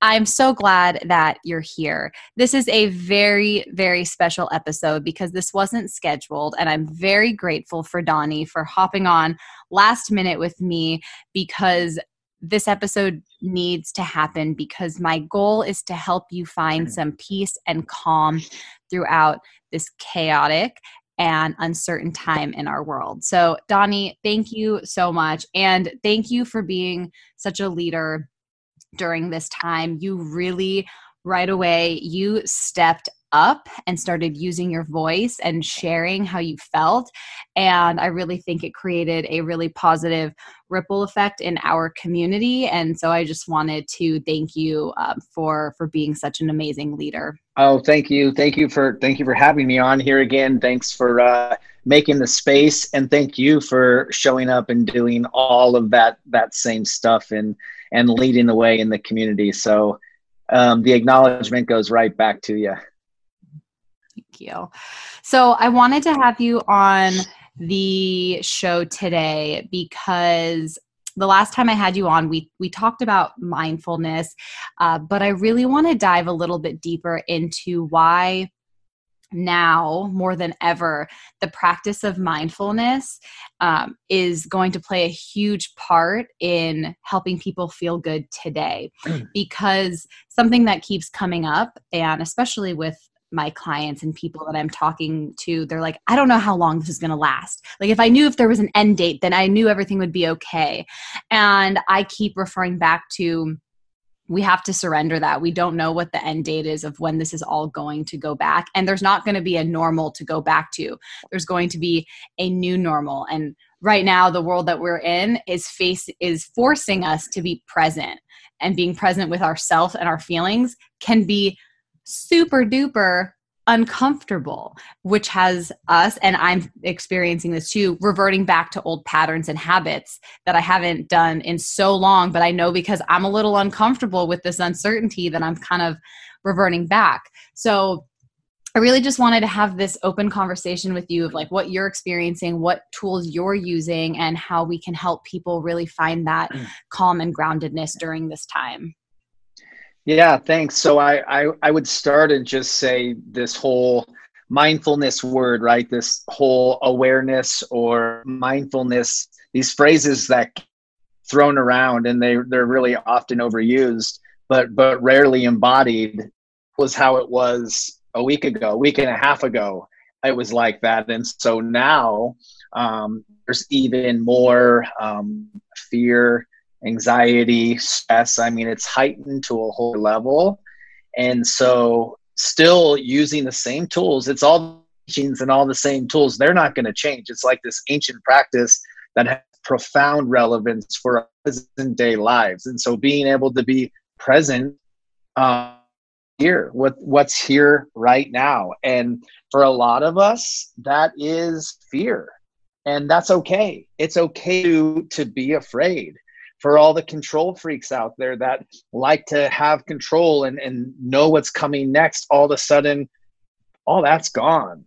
I'm so glad that you're here. This is a very, very special episode because this wasn't scheduled, and I'm very grateful for Donnie for hopping on last minute with me because this episode needs to happen because my goal is to help you find hmm. some peace and calm throughout this chaotic and uncertain time in our world. So, Donnie, thank you so much. And thank you for being such a leader during this time. You really, right away, you stepped up and started using your voice and sharing how you felt. And I really think it created a really positive ripple effect in our community. And so I just wanted to thank you um, for for being such an amazing leader. Oh, thank you, thank you for thank you for having me on here again. Thanks for uh, making the space, and thank you for showing up and doing all of that that same stuff and and leading the way in the community. So um, the acknowledgement goes right back to you. Thank you. So I wanted to have you on the show today because the last time I had you on, we we talked about mindfulness, uh, but I really want to dive a little bit deeper into why now more than ever the practice of mindfulness um, is going to play a huge part in helping people feel good today because something that keeps coming up and especially with my clients and people that I'm talking to, they're like, I don't know how long this is going to last. Like, if I knew if there was an end date, then I knew everything would be okay. And I keep referring back to, we have to surrender that. We don't know what the end date is of when this is all going to go back. And there's not going to be a normal to go back to. There's going to be a new normal. And right now, the world that we're in is face is forcing us to be present. And being present with ourselves and our feelings can be super duper uncomfortable, which has us, and I'm experiencing this too, reverting back to old patterns and habits that I haven't done in so long. But I know because I'm a little uncomfortable with this uncertainty that I'm kind of reverting back. So I really just wanted to have this open conversation with you of like what you're experiencing, what tools you're using, and how we can help people really find that mm. calm and groundedness during this time. Yeah, thanks. So I, I, I would start and just say this whole mindfulness word, right? This whole awareness or mindfulness, these phrases that thrown around and they they're really often overused, but but rarely embodied was how it was a week ago, a week and a half ago. It was like that, and so now um, there's even more um, fear anxiety, stress. I mean, it's heightened to a whole level. And so, still using the same tools, it's all teachings and all the same tools. They're not going to change. It's like this ancient practice that has profound relevance for our present day lives. And so, being able to be present uh, here, with what's here right now. And for a lot of us, that is fear. And that's okay. It's okay to, to be afraid for all the control freaks out there that like to have control and, and know what's coming next, all of a sudden, all that's gone.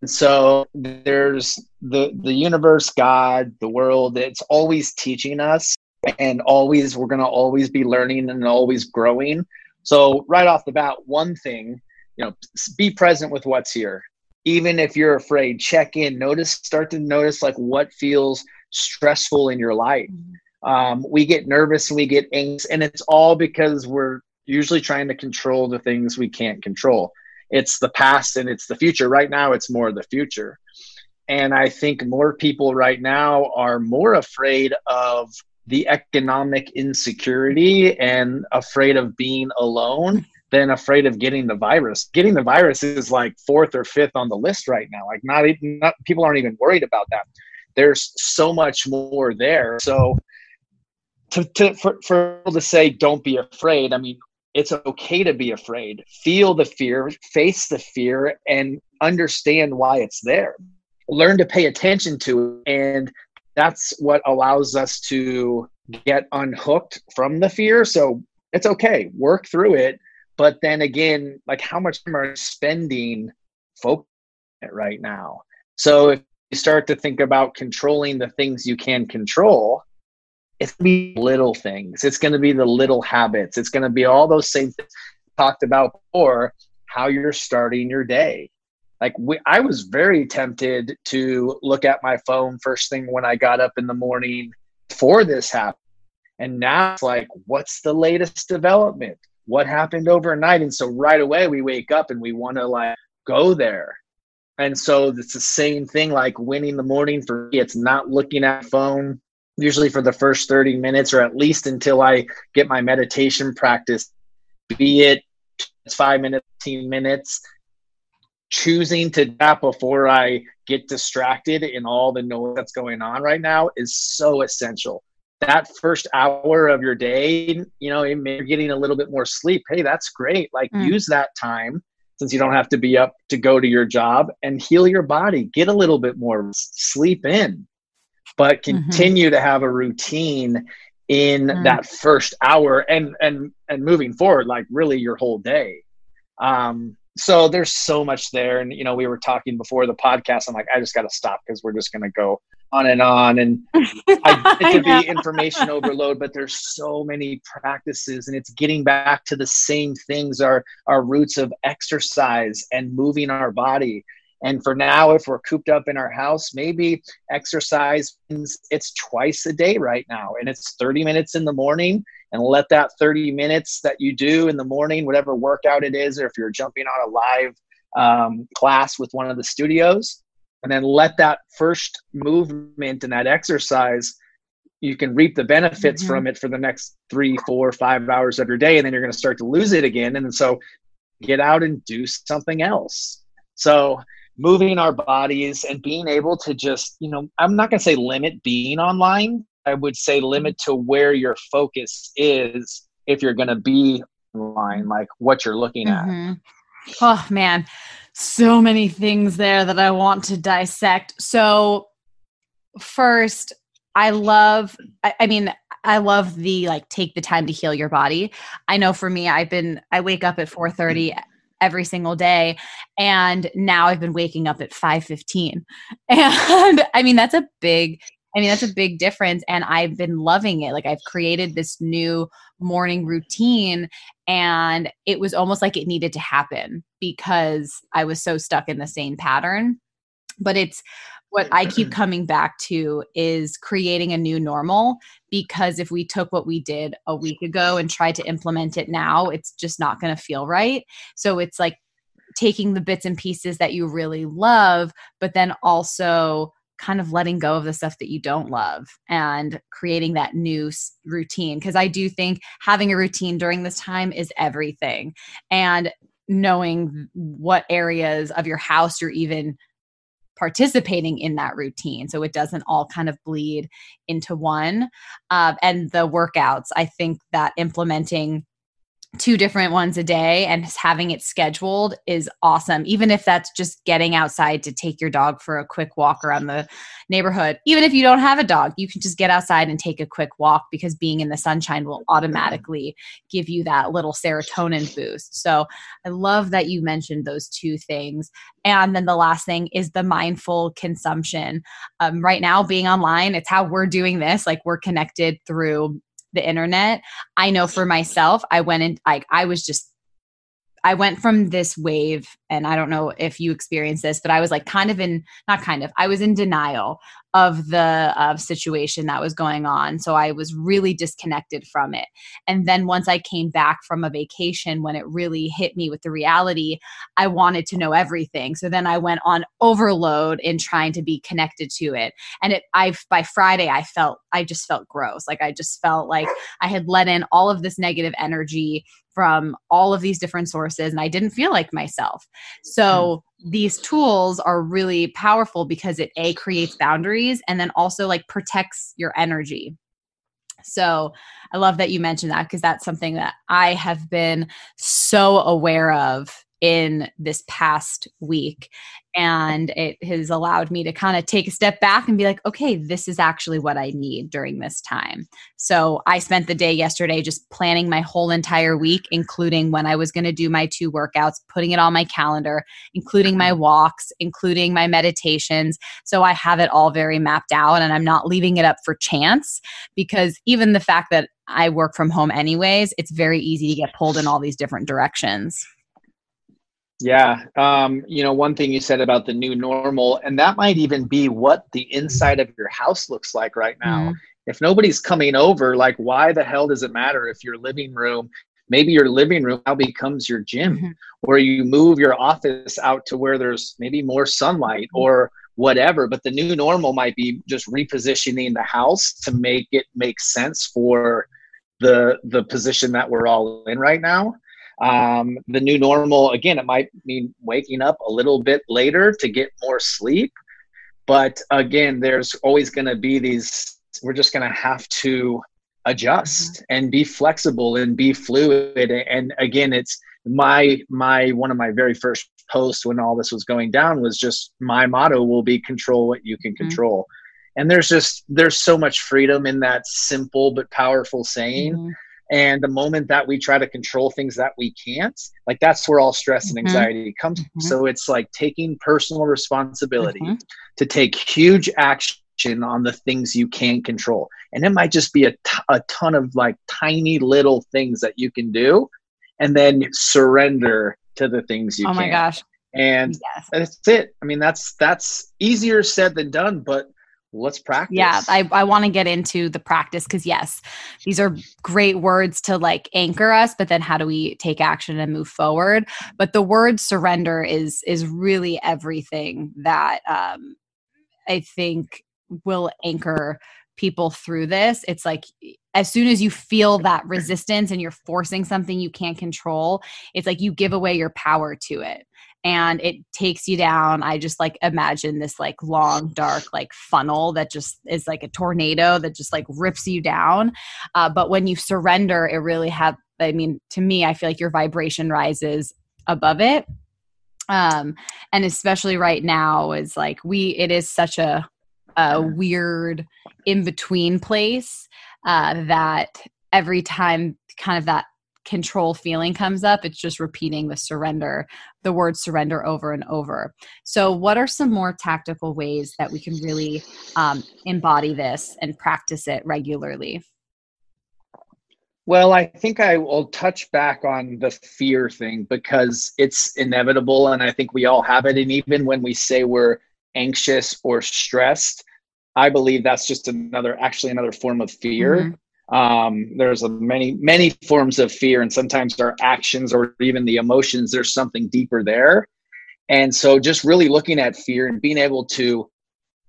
And so there's the the universe, God, the world, it's always teaching us and always we're gonna always be learning and always growing. So right off the bat, one thing, you know, be present with what's here. Even if you're afraid, check in, notice, start to notice like what feels stressful in your life. Mm-hmm um, we get nervous and we get anxious and it's all because we're usually trying to control the things we can't control it's the past and it's the future right now it's more the future and i think more people right now are more afraid of the economic insecurity and afraid of being alone than afraid of getting the virus. Getting the virus is like fourth or fifth on the list right now. Like not even not, people aren't even worried about that. There's so much more there. So to, to for, for people to say don't be afraid i mean it's okay to be afraid. Feel the fear, face the fear, and understand why it's there. Learn to pay attention to it. And that's what allows us to get unhooked from the fear. So it's okay, work through it. But then again, like how much time are spending focusing it right now? So if you start to think about controlling the things you can control, it's to be little things. It's to be the little habits. It's to be all those same things talked about before, how you're starting your day. Like we, I was very tempted to look at my phone first thing when I got up in the morning before this happened. And now it's like, what's the latest development? What happened overnight? And so right away we wake up and we want to like go there. And so it's the same thing like winning the morning for me. It's not looking at phone usually for the first 30 minutes or at least until I get my meditation practice, be it five minutes, 15 minutes, choosing to tap before I get distracted in all the noise that's going on right now is so essential. That first hour of your day, you know, you're getting a little bit more sleep. Hey, that's great. Like, mm. use that time since you don't have to be up to go to your job and heal your body. Get a little bit more sleep in but mm-hmm. continue mm-hmm. to have a routine in mm. that first hour and and and moving forward like really your whole day um so there's so much there and you know we were talking before the podcast i'm like i just got to stop because we're just going to go on and on and i get to be information overload but there's so many practices and it's getting back to the same things our our roots of exercise and moving our body and for now, if we're cooped up in our house, maybe exercise it's twice a day right now, and it's 30 minutes in the morning. And let that 30 minutes that you do in the morning, whatever workout it is, or if you're jumping on a live um, class with one of the studios, and then let that first movement and that exercise you can reap the benefits mm-hmm. from it for the next three, four, five hours of your day, and then you're going to start to lose it again. And so, get out and do something else. So moving our bodies and being able to just, you know, I'm not going to say limit being online. I would say limit to where your focus is if you're going to be online, like what you're looking at. Mm-hmm. Oh, man. So many things there that I want to dissect. So, first, I love, I, I mean, I love the like take the time to heal your body. I know for me, I've been I wake up at 4:30 every single day and now i've been waking up at 5.15 and i mean that's a big i mean that's a big difference and i've been loving it. Like i've created this new morning routine and it was almost like it needed to happen because i was so stuck in the same pattern. But it's what I keep coming back to is creating a new normal because if we took what we did a week ago and tried to implement it now, it's just not going to feel right. So it's like taking the bits and pieces that you really love, but then also kind of letting go of the stuff that you don't love and creating that new routine. Because I do think having a routine during this time is everything. And knowing what areas of your house you're even participating in that routine so it doesn't all kind of bleed into one uh, and the workouts i think that implementing two different ones a day and having it scheduled is awesome. Even if that's just getting outside to take your dog for a quick walk around the neighborhood even if you don't have a dog you can just get outside and take a quick walk because being in the sunshine will automatically give you that little serotonin boost. So i love that you mentioned those two things. And then the last thing is the mindful consumption. Um, right now being online it's how we're doing this. Like we're connected through the internet. I know for myself i went and like i was just I went from this wave, and I don't know if you experienced this, but I was like kind of in, not kind of, I was in denial of the uh, situation that was going on. So I was really disconnected from it. And then once I came back from a vacation, when it really hit me with the reality, I wanted to know everything. So then I went on overload in trying to be connected to it. And it, I, by Friday, I felt, I just felt gross. Like I just felt like I had let in all of this negative energy from all of these different sources and I didn't feel like myself. So mm. these tools are really powerful because it a creates boundaries and then also like protects your energy. So I love that you mentioned that because that's something that I have been so aware of in this past week. And it has allowed me to kind of take a step back and be like, okay, this is actually what I need during this time. So I spent the day yesterday just planning my whole entire week, including when I was going to do my two workouts, putting it on my calendar, including my walks, including my meditations. So I have it all very mapped out and I'm not leaving it up for chance because even the fact that I work from home anyways, it's very easy to get pulled in all these different directions. Yeah. Um, you know, one thing you said about the new normal, and that might even be what the inside of your house looks like right now. Mm-hmm. If nobody's coming over, like, why the hell does it matter if your living room, maybe your living room now becomes your gym, mm-hmm. or you move your office out to where there's maybe more sunlight mm-hmm. or whatever. But the new normal might be just repositioning the house to make it make sense for the the position that we're all in right now um, the new normal, again, it might mean waking up a little bit later to get more sleep. But again, there's always going to be these, we're just going to have to adjust mm-hmm. and be flexible and be fluid. And again, it's my, my, one of my very first posts when all this was going down was just my motto will be control what you can mm-hmm. control. And there's just, there's so much freedom in that simple but powerful saying. Mm-hmm and the moment that we try to control things that we can't, like that's where all stress and mm-hmm. anxiety mm-hmm. comes. Mm-hmm. So it's like taking personal responsibility mm-hmm. to take huge action on the things you can control. And it might just be a, t- a ton of like tiny little things that you can do and then surrender to the things you oh can. Oh my gosh. And yes. that's it. I mean, that's that's easier said than done, but let's practice. Yeah, I, I want to get into the practice because, yes, these are great words to like anchor us, but then how do we take action and move forward? But the word surrender is is really everything that um, I think will anchor people through this. It's like as soon as you feel that resistance and you're forcing something you can't control, it's like you give away your power to it and it takes you down. I just like imagine this like long dark like funnel that just is like a tornado that just like rips you down. Uh, but when you surrender it really have i mean to me i feel like your vibration rises above it. Um and especially right now is like we it is such a a weird in between place uh that every time kind of that control feeling comes up, it's just repeating the surrender, the word surrender over and over. So, what are some more tactical ways that we can really um, embody this and practice it regularly? Well, I think I will touch back on the fear thing because it's inevitable and I think we all have it. And even when we say we're anxious or stressed, I believe that's just another, actually, another form of fear. Mm-hmm um, there's a many many forms of fear and sometimes our actions or even the emotions there's something deeper there and so just really looking at fear and being able to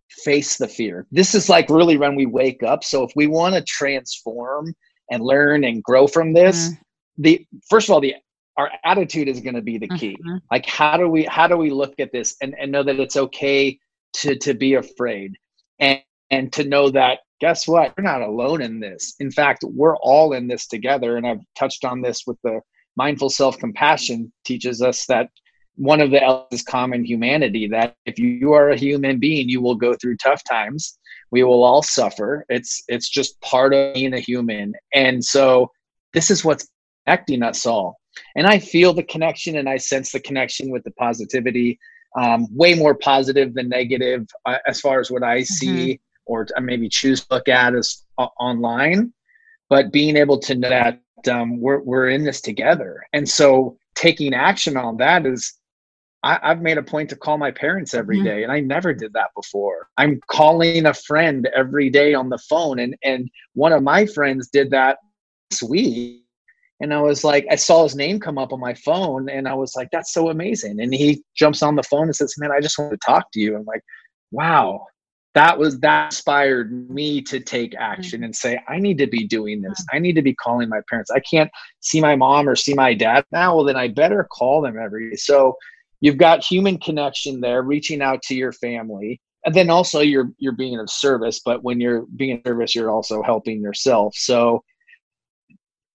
face the fear this is like really when we wake up so if we want to transform and learn and grow from this mm-hmm. the first of all the our attitude is going to be the key mm-hmm. like how do we how do we look at this and, and know that it's okay to to be afraid and and to know that guess what? You're not alone in this. In fact, we're all in this together. And I've touched on this with the mindful self compassion teaches us that one of the elements is common humanity that if you are a human being you will go through tough times we will all suffer it's it's just part of being a human and so this is what's connecting us all and i feel the connection and i sense the connection with the positivity um, way more positive than negative uh, as far as what i see mm-hmm or maybe choose to look at as uh, online but being able to know that um, we're, we're in this together and so taking action on that is I, have made a point to call my parents every mm-hmm. day, and I never did that before. I'm calling a friend every day on the phone, and and one of my friends did that this week, and I was like, I saw his name come up on my phone, and I was like, that's so amazing. And he jumps on the phone and says, "Man, I just want to talk to you." I'm like, wow, that was that inspired me to take action mm-hmm. and say i need to be doing this. I need to be calling my parents. I can't see my mom or see my dad now well then i better call them every day. So you've got human connection there reaching out to your family. And then also you're you're being of service but when you're being of service you're also helping yourself. So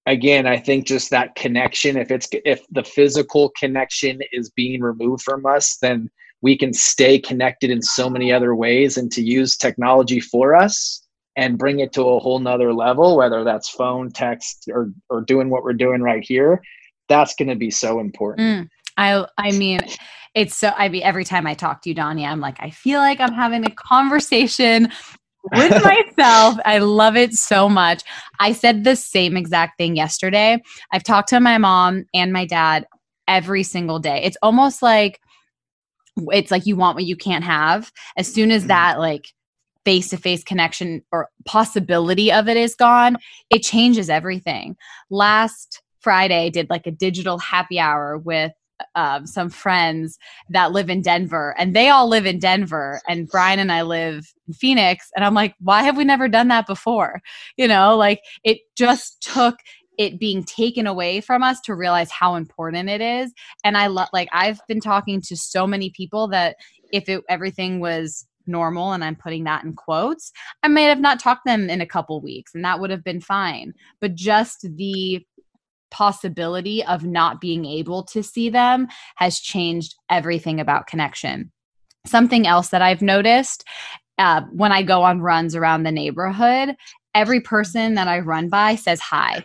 again i think just that connection if it's if the physical connection is being removed from us then we can stay connected in so many other ways and to use technology for us and bring it to a whole nother level whether that's phone text or or doing what we're doing right here that's going to be so important mm, i i mean it's so i mean every time i talk to you donnie i'm like i feel like i'm having a conversation with myself. I love it so much. I said the same exact thing yesterday. I've talked to my mom and my dad every single day. It's almost like it's like you want what you can't have. As soon as mm-hmm. that like face to face connection or possibility of it is gone, it changes everything. Last Friday, I did like a digital happy hour with um, some friends that live in Denver, and they all live in Denver, and Brian and I live in Phoenix. And I'm like, why have we never done that before? You know, like it just took it being taken away from us to realize how important it is. And I love, like, I've been talking to so many people that if it, everything was normal and i'm putting that in quotes i may have not talked to them in a couple weeks and that would have been fine but just the possibility of not being able to see them has changed everything about connection. Something else that I've noticed uh, when I go on runs around the neighborhood, every person that I run by says hi.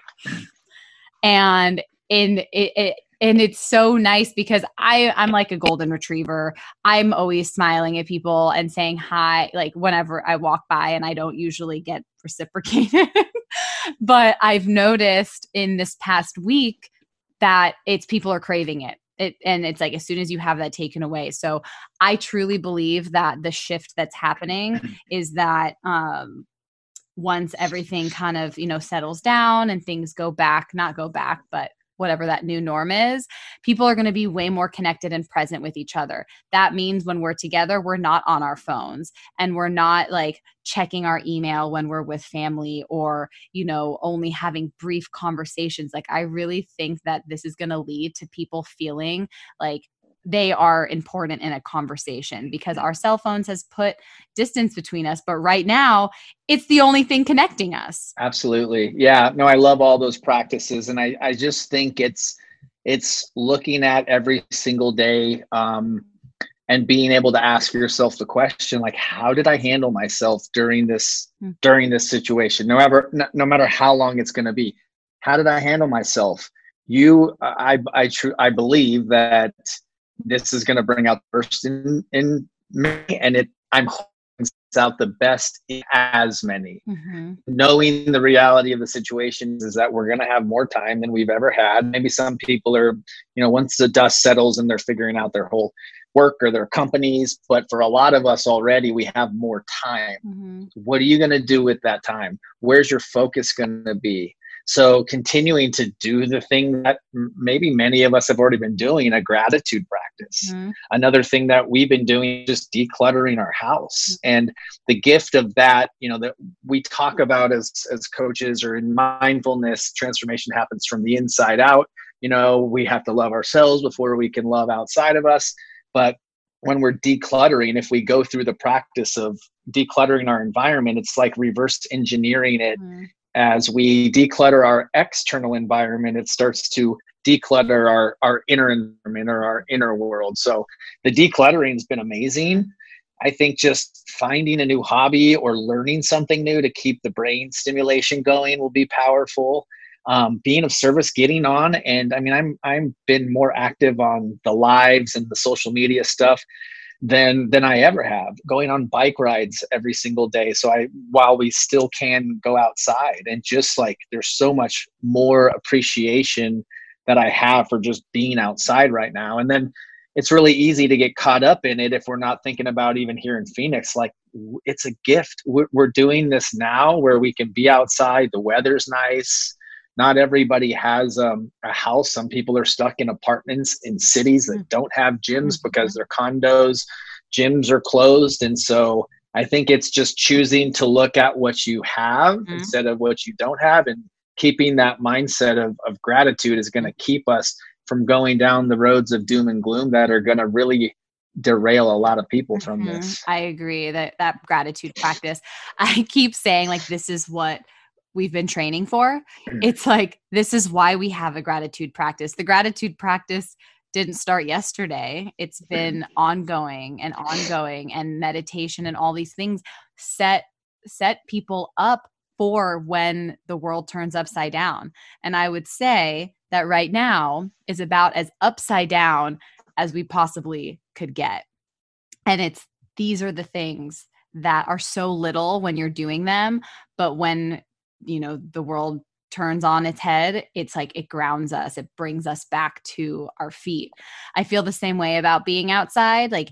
And in it, it and it's so nice because I I'm like a golden retriever. I'm always smiling at people and saying hi like whenever I walk by and I don't usually get reciprocated. but I've noticed in this past week that it's people are craving it. It, and it's like as soon as you have that taken away so i truly believe that the shift that's happening is that um once everything kind of you know settles down and things go back not go back but whatever that new norm is, people are going to be way more connected and present with each other. That means when we're together, we're not on our phones and we're not like checking our email when we're with family or, you know, only having brief conversations. Like, I really think that this is going to lead to people feeling like they are important in a conversation because our cell phones has put distance between us but right now it's the only thing connecting us. Absolutely. Yeah no i love all those practices and i i just think it's it's looking at every single day um and being able to ask yourself the question like how did i handle myself during this mm. during this situation? No matter no, matter how long it's going to be how did i handle myself? You i i true i believe that this is going to bring out the first in, in me and it i'm hoping out the best in as many. Mm-hmm. knowing the reality of the situations is that we're going to have more time than we've ever had. Maybe some people are you know once the dust settles and they're figuring out their whole work or their companies but for a lot of us already we have more time. Mm-hmm. what are you going to do with that time? Where's your focus going to be so continuing to do the thing that maybe many of us have already been doing, a gratitude practice. Mm-hmm. Another thing that we've been doing just decluttering our house. Mm-hmm. And the gift of that, you know, that we talk about as as coaches or in mindfulness, transformation happens from the inside out. You know, we have to love ourselves before we can love outside of us. But when we're decluttering, if we go through the practice of decluttering our environment, it's like reverse engineering it mm-hmm as we declutter our external environment, it starts to declutter our, our inner environment or our inner world. So the decluttering has been amazing. I think just finding a new hobby or learning something new to keep the brain stimulation going will be powerful. Um, being of service, getting on, and I mean, I'm I'm been more active on the lives and the social media stuff than than I ever have. Going on bike rides every single day. So I while we still can go outside and just like there's so much more appreciation that I have for just being outside right now. And then it's really easy to get caught up in it if we're not thinking about even here in Phoenix. Like it's a gift. We're, we're doing this now where we can be outside. The weather's nice not everybody has um, a house. Some people are stuck in apartments in cities that mm-hmm. don't have gyms mm-hmm. because they're condos. Gyms are closed. And so I think it's just choosing to look at what you have mm-hmm. instead of what you don't have. And keeping that mindset of, of gratitude is going to keep us from going down the roads of doom and gloom that are going to really derail a lot of people from Mhm. this. I agree that that gratitude practice. I keep saying like this is what we've been training for. Mm. It's like this is why we have a gratitude practice. The gratitude practice didn't start yesterday. It's been ongoing and ongoing and meditation and all these things set set people up for when the world turns upside down. And I would say that right now is about as upside down as we possibly could get. And it's these are the things that are so little when you're doing them, but when you know the world turns on its head, it's like it grounds us, it brings us back to our feet. I feel the same way about being outside. Like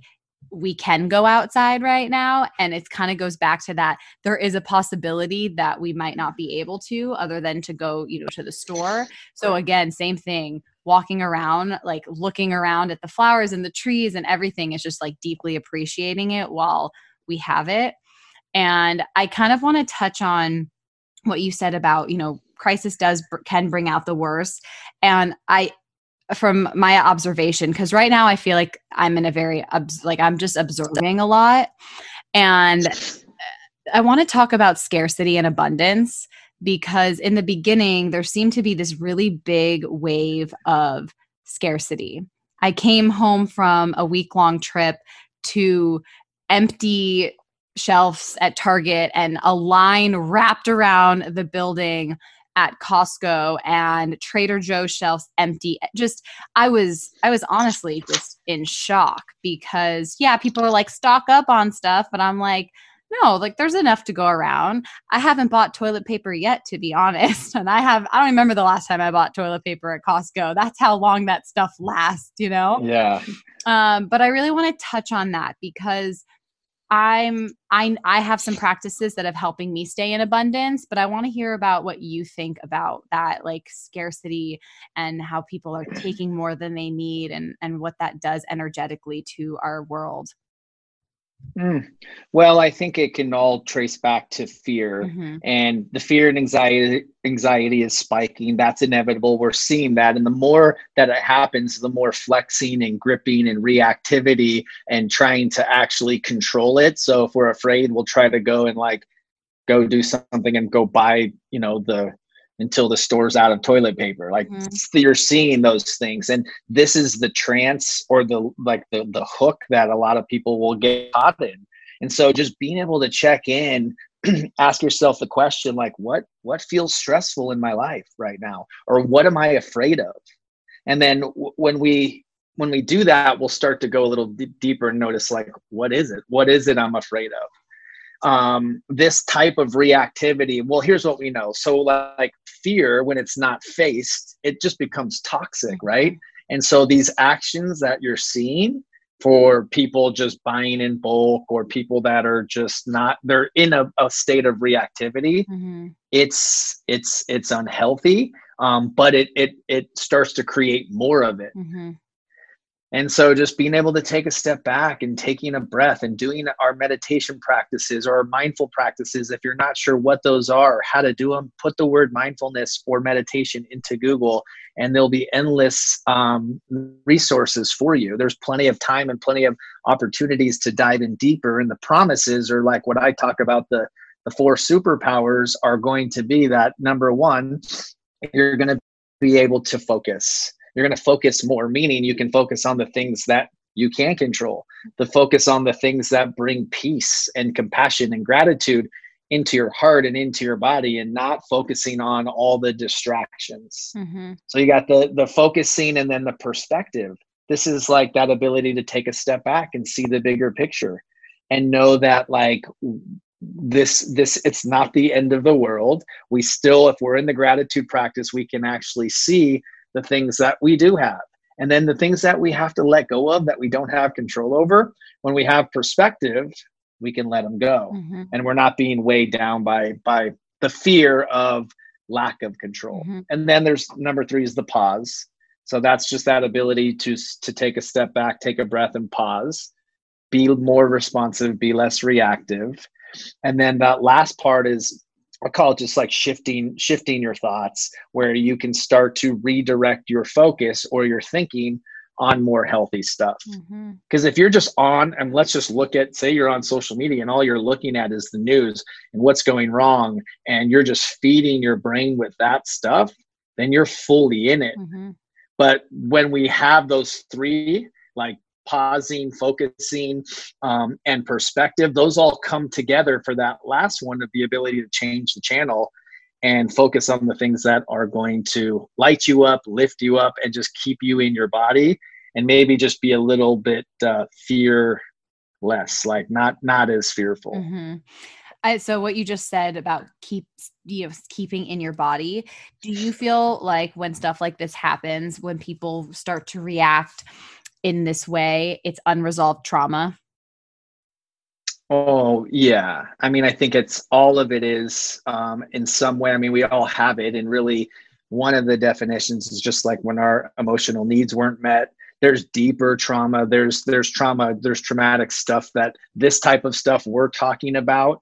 we can go outside right now and it kind of goes back to that there is a possibility that we might not be able to other than to go you know to the store so again same thing walking around like looking around at the flowers and the trees and everything is just like deeply appreciating it while we have it and i kind of want to touch on what you said about you know crisis does can bring out the worst. And i from my observation because right now i feel like i'm in a very like i'm just observing a lot. And uh, i want to talk about scarcity and abundance because in the beginning there seemed to be this really big wave of scarcity. I came home from a week long trip to empty shelves at target and a line wrapped around the building at Costco and Trader Joe's shelves empty. Just I was I was honestly just in shock because yeah, people are like stock up on stuff, but I'm like no, like there's enough to go around. I haven't bought toilet paper yet to be honest, and I have I don't remember the last time I bought toilet paper at Costco. That's how long that stuff lasts, you know? Yeah. Um but I really want to touch on that because I'm I I have some practices that have helping me stay in abundance, but I want to hear about what you think about that like scarcity and how people are taking more than they need and and what that does energetically to our world. Mm. Well, I think it can all trace back to fear, Mhm. and the fear and anxiety anxiety is spiking. That's inevitable. We're seeing that, and the more that it happens, the more flexing and gripping and reactivity and trying to actually control it. So if we're afraid, we'll try to go and like go do something and go buy, you know, the until the store's out of toilet paper. Like Mhm. you're seeing those things, and this is the trance or the like the the hook that a lot of people will get caught in. And so, just being able to check in, ask yourself the question like, what what feels stressful in my life right now, or what am I afraid of? And then w- when we when we do that, we'll start to go a little d- deeper and notice like, what is it? What is it I'm afraid of? Um, this type of reactivity well here's what we know so like fear when it's not faced it just becomes toxic right and so these actions that you're seeing for people just buying in bulk or people that are just not they're in a, a state of reactivity Mhm. it's it's it's unhealthy um, but it it it starts to create more of it Mhm. And so just being able to take a step back and taking a breath and doing our meditation practices or mindful practices, if you're not sure what those are how to do them, put the word mindfulness or meditation into Google and there'll be endless um, resources for you. There's plenty of time and plenty of opportunities to dive in deeper. And the promises are like what I talk about the, the four superpowers are going to be that number one, you're going to be able to focus you're going to focus more meaning you can focus on the things that you can control the focus on the things that bring peace and compassion and gratitude into your heart and into your body and not focusing on all the distractions. Mhm. so you got the the focusing and then the perspective. This is like that ability to take a step back and see the bigger picture and know that like this this it's not the end of the world. We still if we're in the gratitude practice we can actually see the things that we do have. And then the things that we have to let go of that we don't have control over when we have perspective we can let them go. Mhm. and we're not being weighed down by by the fear of lack of control. Mhm. and then there's number three is the pause. So that's just that ability to to take a step back take a breath and pause. Be more responsive be less reactive. And then that last part is I call it just like shifting shifting your thoughts where you can start to redirect your focus or your thinking on more healthy stuff. Because mm-hmm. if you're just on, and let's just look at, say, you're on social media and all you're looking at is the news and what's going wrong, and you're just feeding your brain with that stuff, then you're fully in it. Mm-hmm. But when we have those three, like pausing, focusing, um, and perspective, those all come together for that last one of the ability to change the channel and focus on the things that are going to light you up, lift you up, and just keep you in your body, and maybe just be a little bit uh, fear less, like not not as fearful. Mm-hmm. I, so what you just said about keep you know keeping in your body, do you feel like when stuff like this happens, when people start to react in this way, it's unresolved trauma? Oh yeah, I mean, I think it's all of it is um, in some way. I mean, we all have it, and really, one of the definitions is just like when our emotional needs weren't met. There's deeper trauma. There's there's trauma. There's traumatic stuff that this type of stuff we're talking about.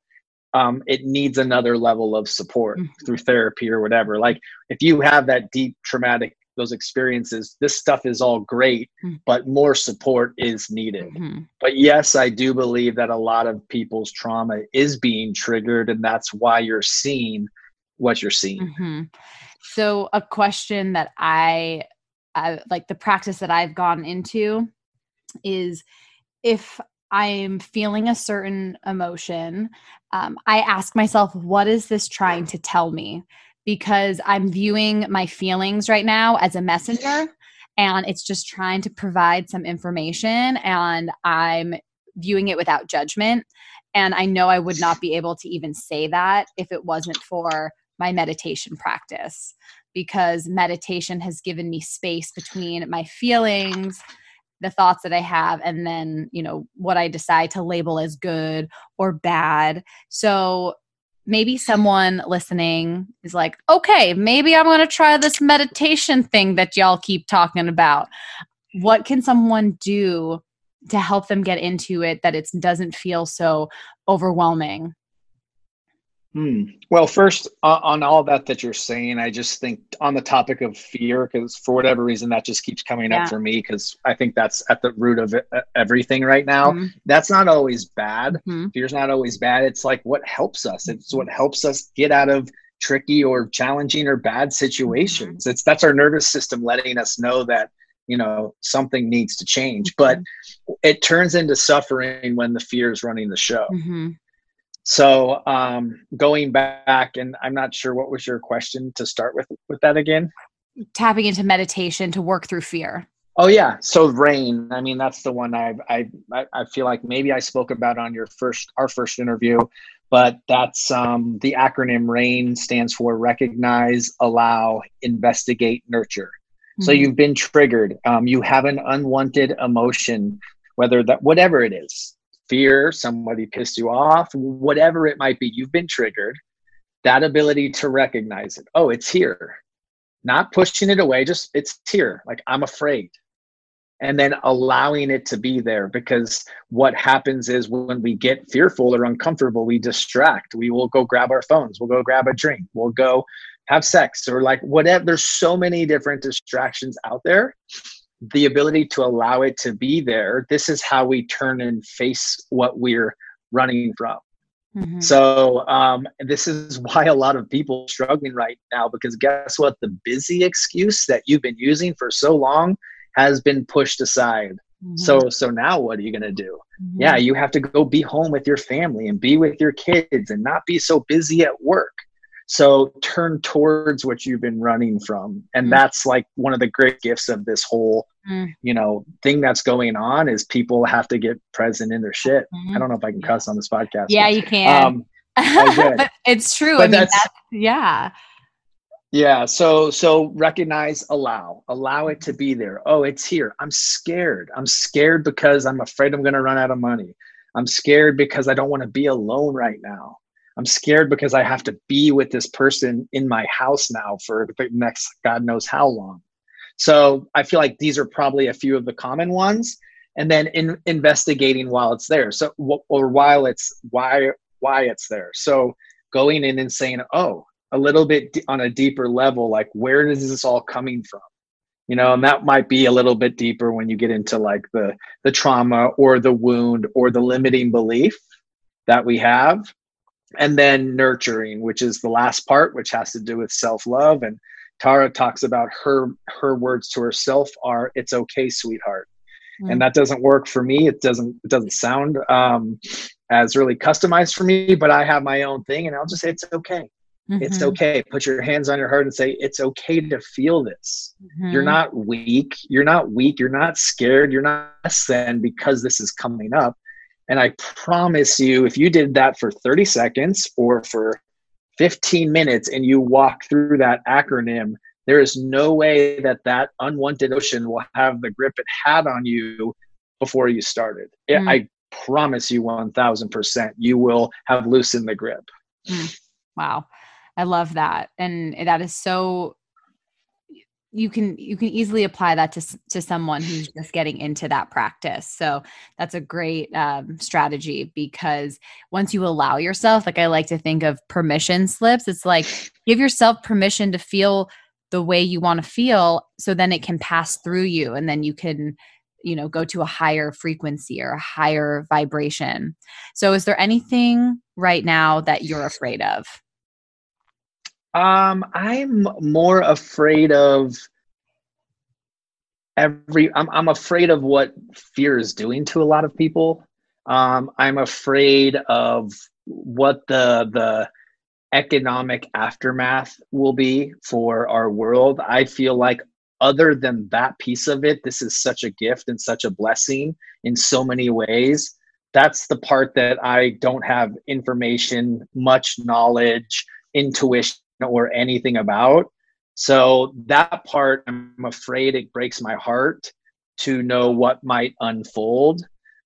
Um, it needs another level of support mm-hmm. through therapy or whatever. Like if you have that deep traumatic those experiences this stuff is all great mm-hmm. but more support is needed mm-hmm. but yes i do believe that a lot of people's trauma is being triggered and that's why you're seeing what you're seeing mm-hmm. so a question that I, I like the practice that i've gone into is if i'm feeling a certain emotion um, i ask myself what is this trying to tell me because I'm viewing my feelings right now as a messenger and it's just trying to provide some information and I'm viewing it without judgment. And I know I would not be able to even say that if it wasn't for my meditation practice because meditation has given me space between my feelings the thoughts that i have and then you know what i decide to label as good or bad so maybe someone listening is like, okay, maybe I'm going to try this meditation thing that y'all keep talking about. What can someone do to help them get into it that it doesn't feel so overwhelming? Hmm. Well, first, uh, on all that that you're saying, I just think on the topic of fear, because for whatever reason, that just keeps coming yeah. up for me, because I think that's at the root of it, uh, everything right now. Mm-hmm. That's not always bad. Mm-hmm. Fear's not always bad. It's like what helps us. It's what helps us get out of tricky or challenging or bad situations. Mm-hmm. It's that's our nervous system letting us know that you know something needs to change. But mm-hmm. it turns into suffering when the fear is running the show. So um, going back, and I'm not sure what was your question to start with with that again. Tapping into meditation to work through fear. Oh yeah, so rain. I mean, that's the one I I I feel like maybe I spoke about on your first our first interview, but that's um, the acronym RAIN stands for recognize, allow, investigate, nurture. Mm-hmm. So you've been triggered. Um, you have an unwanted emotion, whether that whatever it is fear, somebody pissed you off, whatever it might be, you've been triggered. That ability to recognize it. Oh, it's here. Not pushing it away, just it's here. Like I'm afraid. And then allowing it to be there because what happens is when we get fearful or uncomfortable, we distract. We will go grab our phones, we'll go grab a drink, we'll go have sex or like whatever. There's so many different distractions out there the ability to allow it to be there, this is how we turn and face what we're running from. Mm-hmm. So um, this is why a lot of people struggling right now because guess what? The busy excuse that you've been using for so long has been pushed aside. Mm-hmm. So so now what are you gonna do? Mm-hmm. Yeah, you have to go be home with your family and be with your kids and not be so busy at work. So turn towards what you've been running from. And mm. that's like one of the great gifts of this whole, mm. you know, thing that's going on is people have to get present in their shit. Mm. I don't know if I can cuss on this podcast. Yeah, but, you can. Um, but it's true. But I mean, that's, that's, yeah. Yeah. So, so recognize, allow, allow it to be there. Oh, it's here. I'm scared. I'm scared because I'm afraid I'm going to run out of money. I'm scared because I don't want to be alone right now. I'm scared because I have to be with this person in my house now for the next God knows how long. So I feel like these are probably a few of the common ones. And then in investigating while it's there. So or while it's why why it's there. So going in and saying, oh, a little bit on a deeper level, like where is this all coming from? you know and that might be a little bit deeper when you get into like the the trauma or the wound or the limiting belief that we have and then nurturing which is the last part which has to do with self-love and tara talks about her her words to herself are it's okay sweetheart mm. and that doesn't work for me it doesn't it doesn't sound um as really customized for me but i have my own thing and i'll just say it's okay Mm-hmm. It's okay. Put your hands on your heart and say, It's okay to feel this. Mm-hmm. You're not weak. You're not weak. You're not scared. You're not less than because this is coming up. And I promise you, if you did that for 30 seconds or for 15 minutes and you walk through that acronym, there is no way that that unwanted ocean will have the grip it had on you before you started. Mm. I promise you 1000% you will have loosened the grip. Mm. Wow. I love that. And that is so you can you can easily apply that to to someone who's just getting into that practice. So that's a great um, strategy because once you allow yourself like i like to think of permission slips it's like give yourself permission to feel the way you want to feel so then it can pass through you and then you can you know go to a higher frequency or a higher vibration. So is there anything right now that you're afraid of um, I'm more afraid of every. I'm I'm afraid of what fear is doing to a lot of people. Um, I'm afraid of what the the economic aftermath will be for our world. I feel like other than that piece of it, this is such a gift and such a blessing in so many ways. That's the part that I don't have information, much knowledge, intuition or anything about. So that part, I'm afraid it breaks my heart to know what might unfold.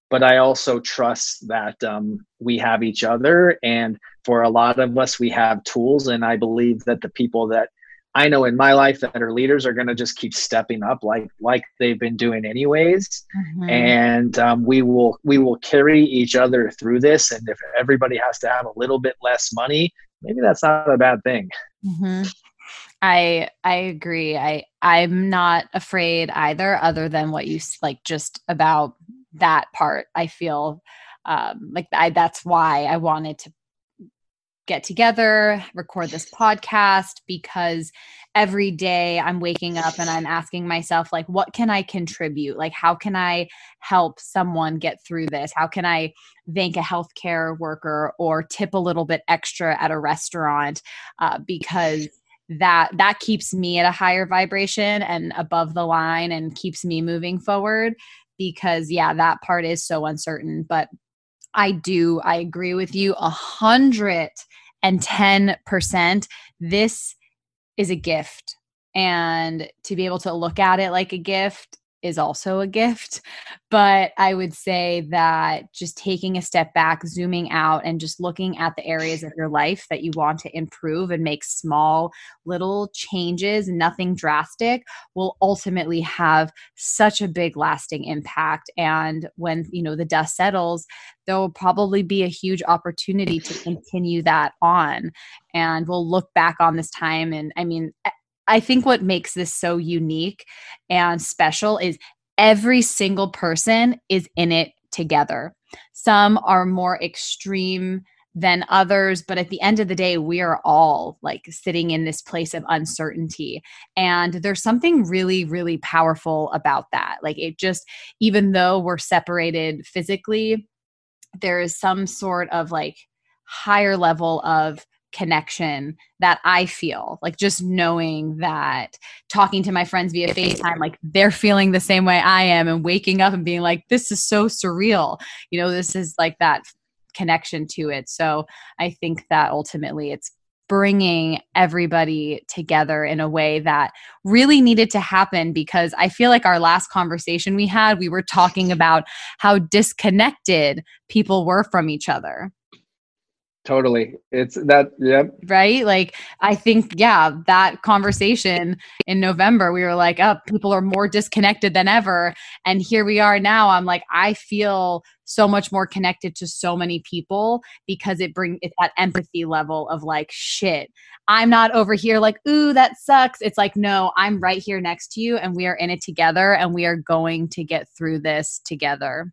But I also trust that um, we have each other. And for a lot of us, we have tools. And I believe that the people that I know in my life that are leaders are going to just keep stepping up like like they've been doing anyways, mm-hmm. and um, we will we will carry each other through this. And if everybody has to have a little bit less money, maybe that's not a bad thing. Mm-hmm. I I agree. I I'm not afraid either, other than what you like just about that part. I feel um, like I that's why I wanted to get together, record this podcast because every day I'm waking up and I'm asking myself like what can I contribute? Like how can I help someone get through this? How can I thank a healthcare worker or tip a little bit extra at a restaurant uh, because that that keeps me at a higher vibration and above the line and keeps me moving forward because yeah that part is so uncertain but I do. I agree with you a hundred and ten percent. This is a gift. And to be able to look at it like a gift is also a gift. But I would say that just taking a step back, zooming out, and just looking at the areas of your life that you want to improve and make small little changes, nothing drastic, will ultimately have such a big lasting impact. And when, you know, the dust settles, there will probably be a huge opportunity to continue that on. And we'll look back on this time. And I mean, I think what makes this so unique and special is every single person is in it together. Some are more extreme than others but at the end of the day we are all like sitting in this place of uncertainty and there's something really really powerful about that like it just even though we're separated physically there is some sort of like higher level of connection that I feel like just knowing that talking to my friends via FaceTime, like they're feeling the same way I am and waking up and being like, this is so surreal. You know, this is like that connection to it. So I think that ultimately it's bringing everybody together in a way that really needed to happen because I feel like our last conversation we had, we were talking about how disconnected people were from each other Totally. It's that, yep. Right. Like, I think, yeah, that conversation in November, we were like, oh, people are more disconnected than ever. And here we are now. I'm like, I feel so much more connected to so many people because it brings it's that empathy level of like, shit, I'm not over here like, ooh, that sucks. It's like, no, I'm right here next to you and we are in it together and we are going to get through this together.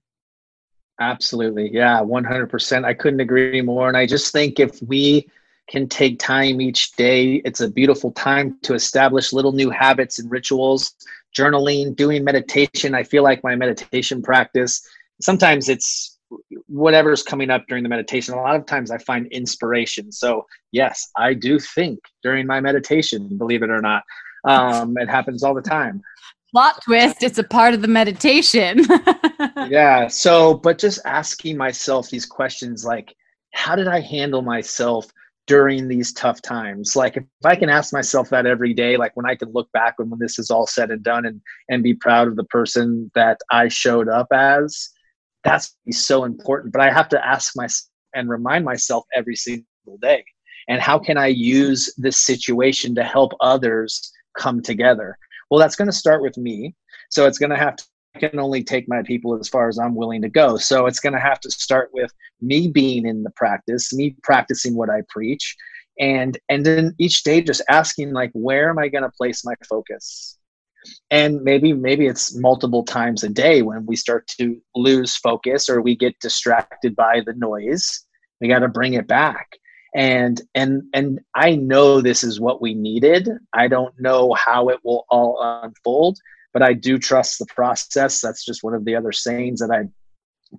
Absolutely. Yeah, 100%. I couldn't agree more. And I just think if we can take time each day, it's a beautiful time to establish little new habits and rituals, journaling, doing meditation. I feel like my meditation practice, sometimes it's whatever's coming up during the meditation. A lot of times I find inspiration. So, yes, I do think during my meditation, believe it or not. Um, it happens all the time plot twist it's a part of the meditation. Yeah so but just asking myself these questions like how did i handle myself during these tough times? Like if i can ask myself that every day like when i can look back when, when this is all said and done and and be proud of the person that i showed up as that's so important. But i have to ask myself and remind myself every single day and how can i use this situation to help others come together well, that's going to start with me. So it's going to have to I can only take my people as far as I'm willing to go. So it's going to have to start with me being in the practice, me practicing what I preach, and and then each day just asking like, where am I going to place my focus? And maybe maybe it's multiple times a day when we start to lose focus or we get distracted by the noise. We got to bring it back and and and i know this is what we needed. I don't know how it will all unfold but i do trust the process. That's just one of the other sayings that i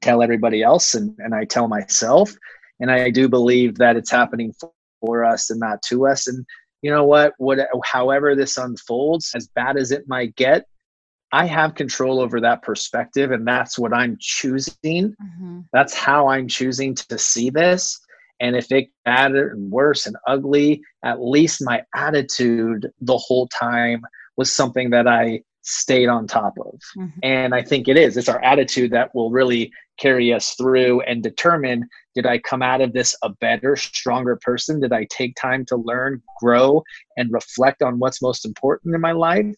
tell everybody else and, and i tell myself. And i do believe that it's happening for us and not to us. And you know what? What however this unfolds as bad as it might get i have control over that perspective. And that's what i'm choosing. Mm-hmm. that's how i'm choosing to see this and if it got worse and ugly, at least my attitude the whole time was something that I stayed on top of. Mm-hmm. And I think it is. It's our attitude that will really carry us through and determine did I come out of this a better, stronger person? Did I take time to learn, grow, and reflect on what's most important in my life?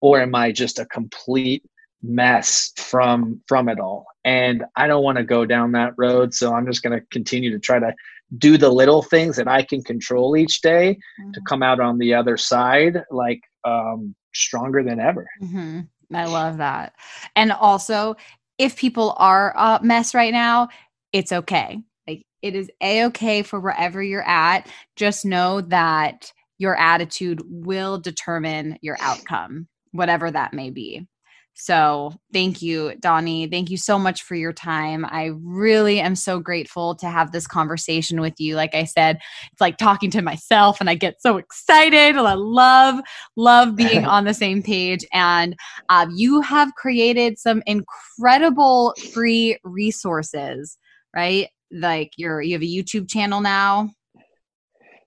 Or am I just a complete mess from from it all and i don't want to go down that road so i'm just going to continue to try to do the little things that I can control each day mm-hmm. to come out on the other side like um, stronger than ever. Mm-hmm. I love that. And also, if people are a mess right now, it's okay. Like it is a okay for wherever you're at. Just know that your attitude will determine your outcome, whatever that may be. So, thank you, Donnie. Thank you so much for your time. I really am so grateful to have this conversation with you. Like I said, it's like talking to myself, and I get so excited. And I love, love being on the same page. And uh, you have created some incredible free resources, right? Like you're, you have a YouTube channel now.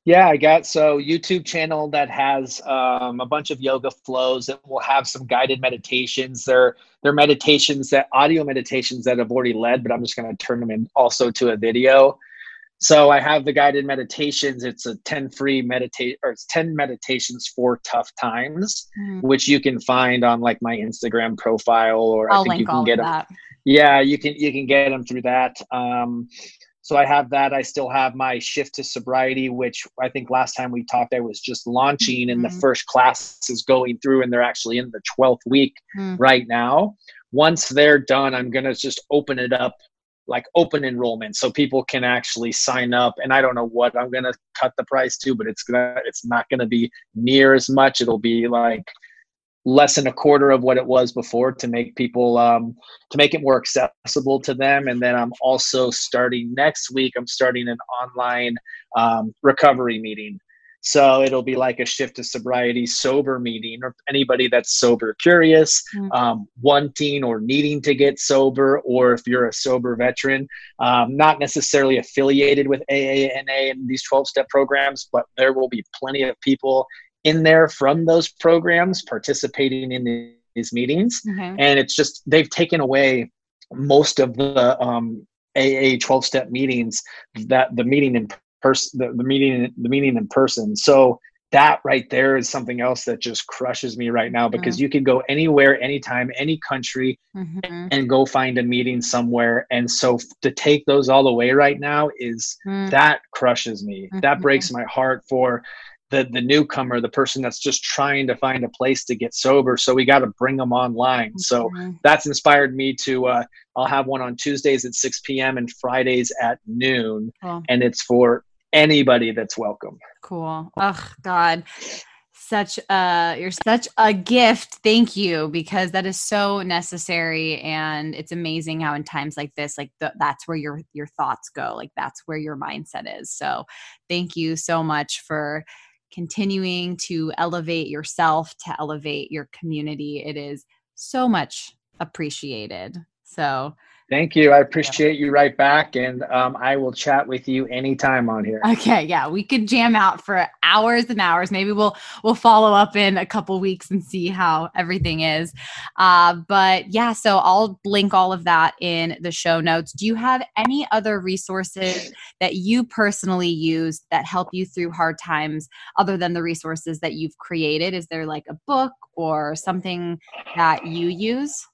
Yeah, I got so YouTube channel that has um, a bunch of yoga flows that will have some guided meditations. They're they're meditations that audio meditations that I've already led, but I'm just going to turn them in also to a video. So I have the guided meditations. It's a 10 free meditate or it's 10 meditations for tough times, mm. which you can find on like my Instagram profile or I'll I think you can get them. That. Yeah, you can you can get them through that. Um, so I have that. I still have my shift to sobriety, which I think last time we talked, I was just launching, and mm-hmm. the first class is going through, and they're actually in the 12th week mm-hmm. right now. Once they're done, I'm going to just open it up like open enrollment so people can actually sign up and i don't know what i'm going to cut the price to but it's gonna it's not going to be near as much it'll be like less than a quarter of what it was before to make people um, to make it more accessible to them and then i'm also starting next week i'm starting an online um, recovery meeting so it'll be like a shift to sobriety sober meeting or anybody that's sober curious mm-hmm. um, wanting or needing to get sober or if you're a sober veteran um, not necessarily affiliated with aana and these 12 step programs but there will be plenty of people in there from those programs participating in these meetings mm-hmm. and it's just they've taken away most of the um, aa 12 step meetings that the meeting in person the, the meeting the meeting in person so that right there is something else that just crushes me right now because mm-hmm. you can go anywhere anytime any country mm-hmm. and go find a meeting somewhere and so to take those all away right now is mm-hmm. that crushes me that mm-hmm. breaks my heart for the the newcomer the person that's just trying to find a place to get sober so we got to bring them online so mm-hmm. that's inspired me to uh, i'll have one on tuesdays at 6 p.m and fridays at noon and it's for anybody that's welcome. Cool. Oh God. Such a you're such a gift. Thank you because that is so necessary and it's amazing how in times like this like the, that's where your your thoughts go. Like that's where your mindset is. So thank you so much for continuing to elevate yourself, to elevate your community. It is so much appreciated. So Thank you. I appreciate you right back. And um, I will chat with you anytime on here. Okay. Yeah. We could jam out for hours and hours. Maybe we'll, we'll follow up in a couple weeks and see how everything is. Uh, but yeah, so I'll link all of that in the show notes. Do you have any other resources that you personally use that help you through hard times other than the resources that you've created? Is there like a book or something that you use?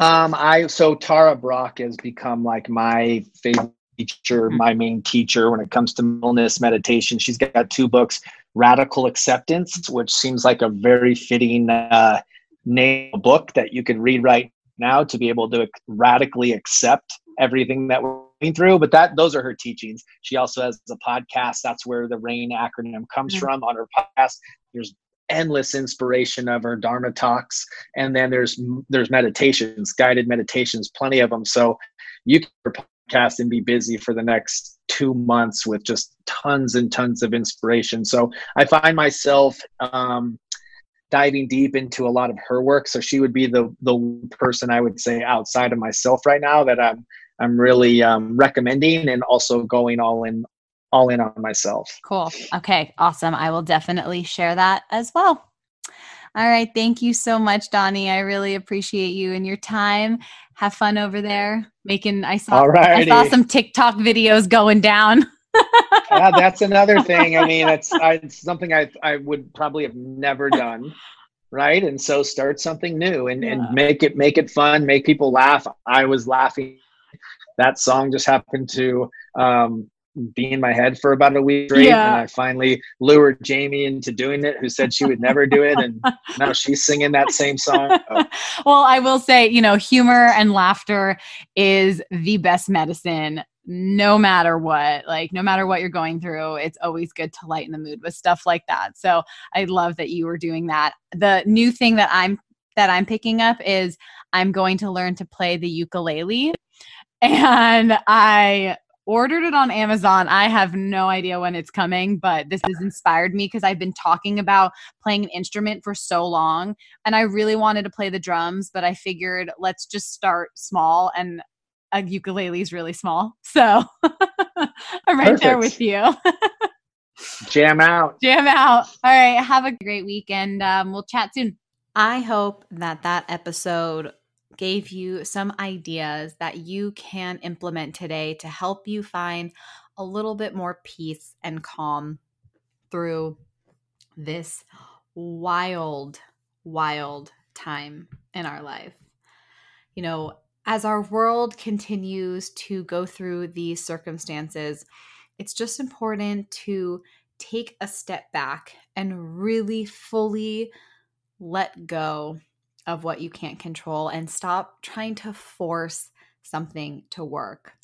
Um, I so Tara Brach has become like my favorite teacher, mm-hmm. my main teacher when it comes to illness meditation. She's got two books, Radical Acceptance, which seems like a very fitting uh, name book that you can read right now to be able to radically accept everything that we're going through. But that those are her teachings. She also has a podcast. That's where the RAIN acronym comes mm-hmm. from on her podcast. There's endless inspiration of her dharma talks. And then there's there's meditations guided meditations plenty of them. So you can podcast and be busy for the next two months with just tons and tons of inspiration. So i find myself um, diving deep into a lot of her work. So she would be the the person i would say outside of myself right now that i'm i'm really um, recommending and also going all in all in on myself. Cool. Okay. Awesome. I will definitely share that as well. All right. Thank you so much, Donnie. I really appreciate you and your time. Have fun over there making. I saw. I saw some TikTok videos going down. yeah, that's another thing. I mean, it's, I, it's something I I would probably have never done, right? And so start something new and yeah. and make it make it fun, make people laugh. I was laughing. That song just happened to um, be in my head for about a week straight. Yeah. And I finally lured Jamie into doing it, who said she would never do it. And now she's singing that same song. Oh. well, I will say, you know, humor and laughter is the best medicine no matter what like no matter what you're going through it's always good to lighten the mood with stuff like that so i love that you were doing that the new thing that i'm that i'm picking up is i'm going to learn to play the ukulele and I ordered it on Amazon. I have no idea when it's coming, but this has inspired me because I've been talking about playing an instrument for so long and I really wanted to play the drums, but I figured let's just start small and a ukulele is really small. So I'm right Perfect. there with you. Jam out. Jam out. All right. Have a great weekend. Um, we'll chat soon. I hope that that episode gave you some ideas that you can implement today to help you find a little bit more peace and calm through this wild, wild time in our life. You know, as our world continues to go through these circumstances, it's just important to take a step back and really fully let go of what you can't control and stop trying to force something to work.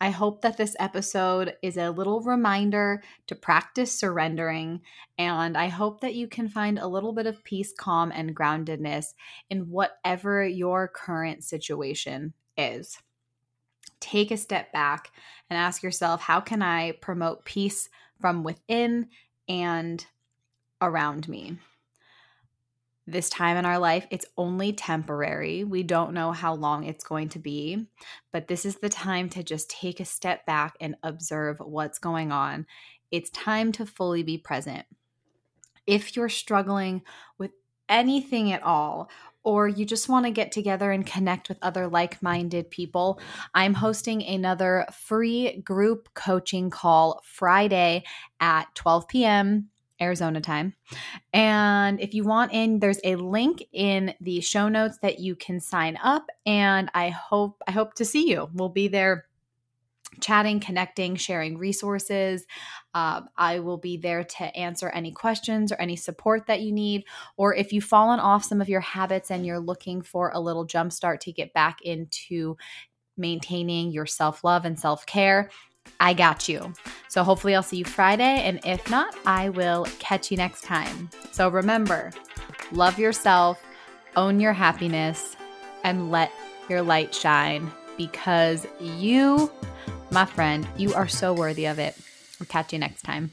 I hope that this episode is a little reminder to practice surrendering, and I hope that you can find a little bit of peace, calm, and groundedness in whatever your current situation is. Take a step back and ask yourself how can I promote peace from within and around me? This time in our life, it's only temporary. We don't know how long it's going to be, but this is the time to just take a step back and observe what's going on. It's time to fully be present. If you're struggling with anything at all, or you just want to get together and connect with other like minded people, I'm hosting another free group coaching call Friday at 12 p.m. Arizona time. And if you want in, there's a link in the show notes that you can sign up and I hope I hope to see you. We'll be there chatting, connecting, sharing resources. Uh, I will be there to answer any questions or any support that you need. Or if you've fallen off some of your habits and you're looking for a little jumpstart to get back into maintaining your self love and self care, I got you. So hopefully, I'll see you Friday. And if not, I will catch you next time. So remember love yourself, own your happiness, and let your light shine because you my friend, you are so worthy of it. We'll catch you next time.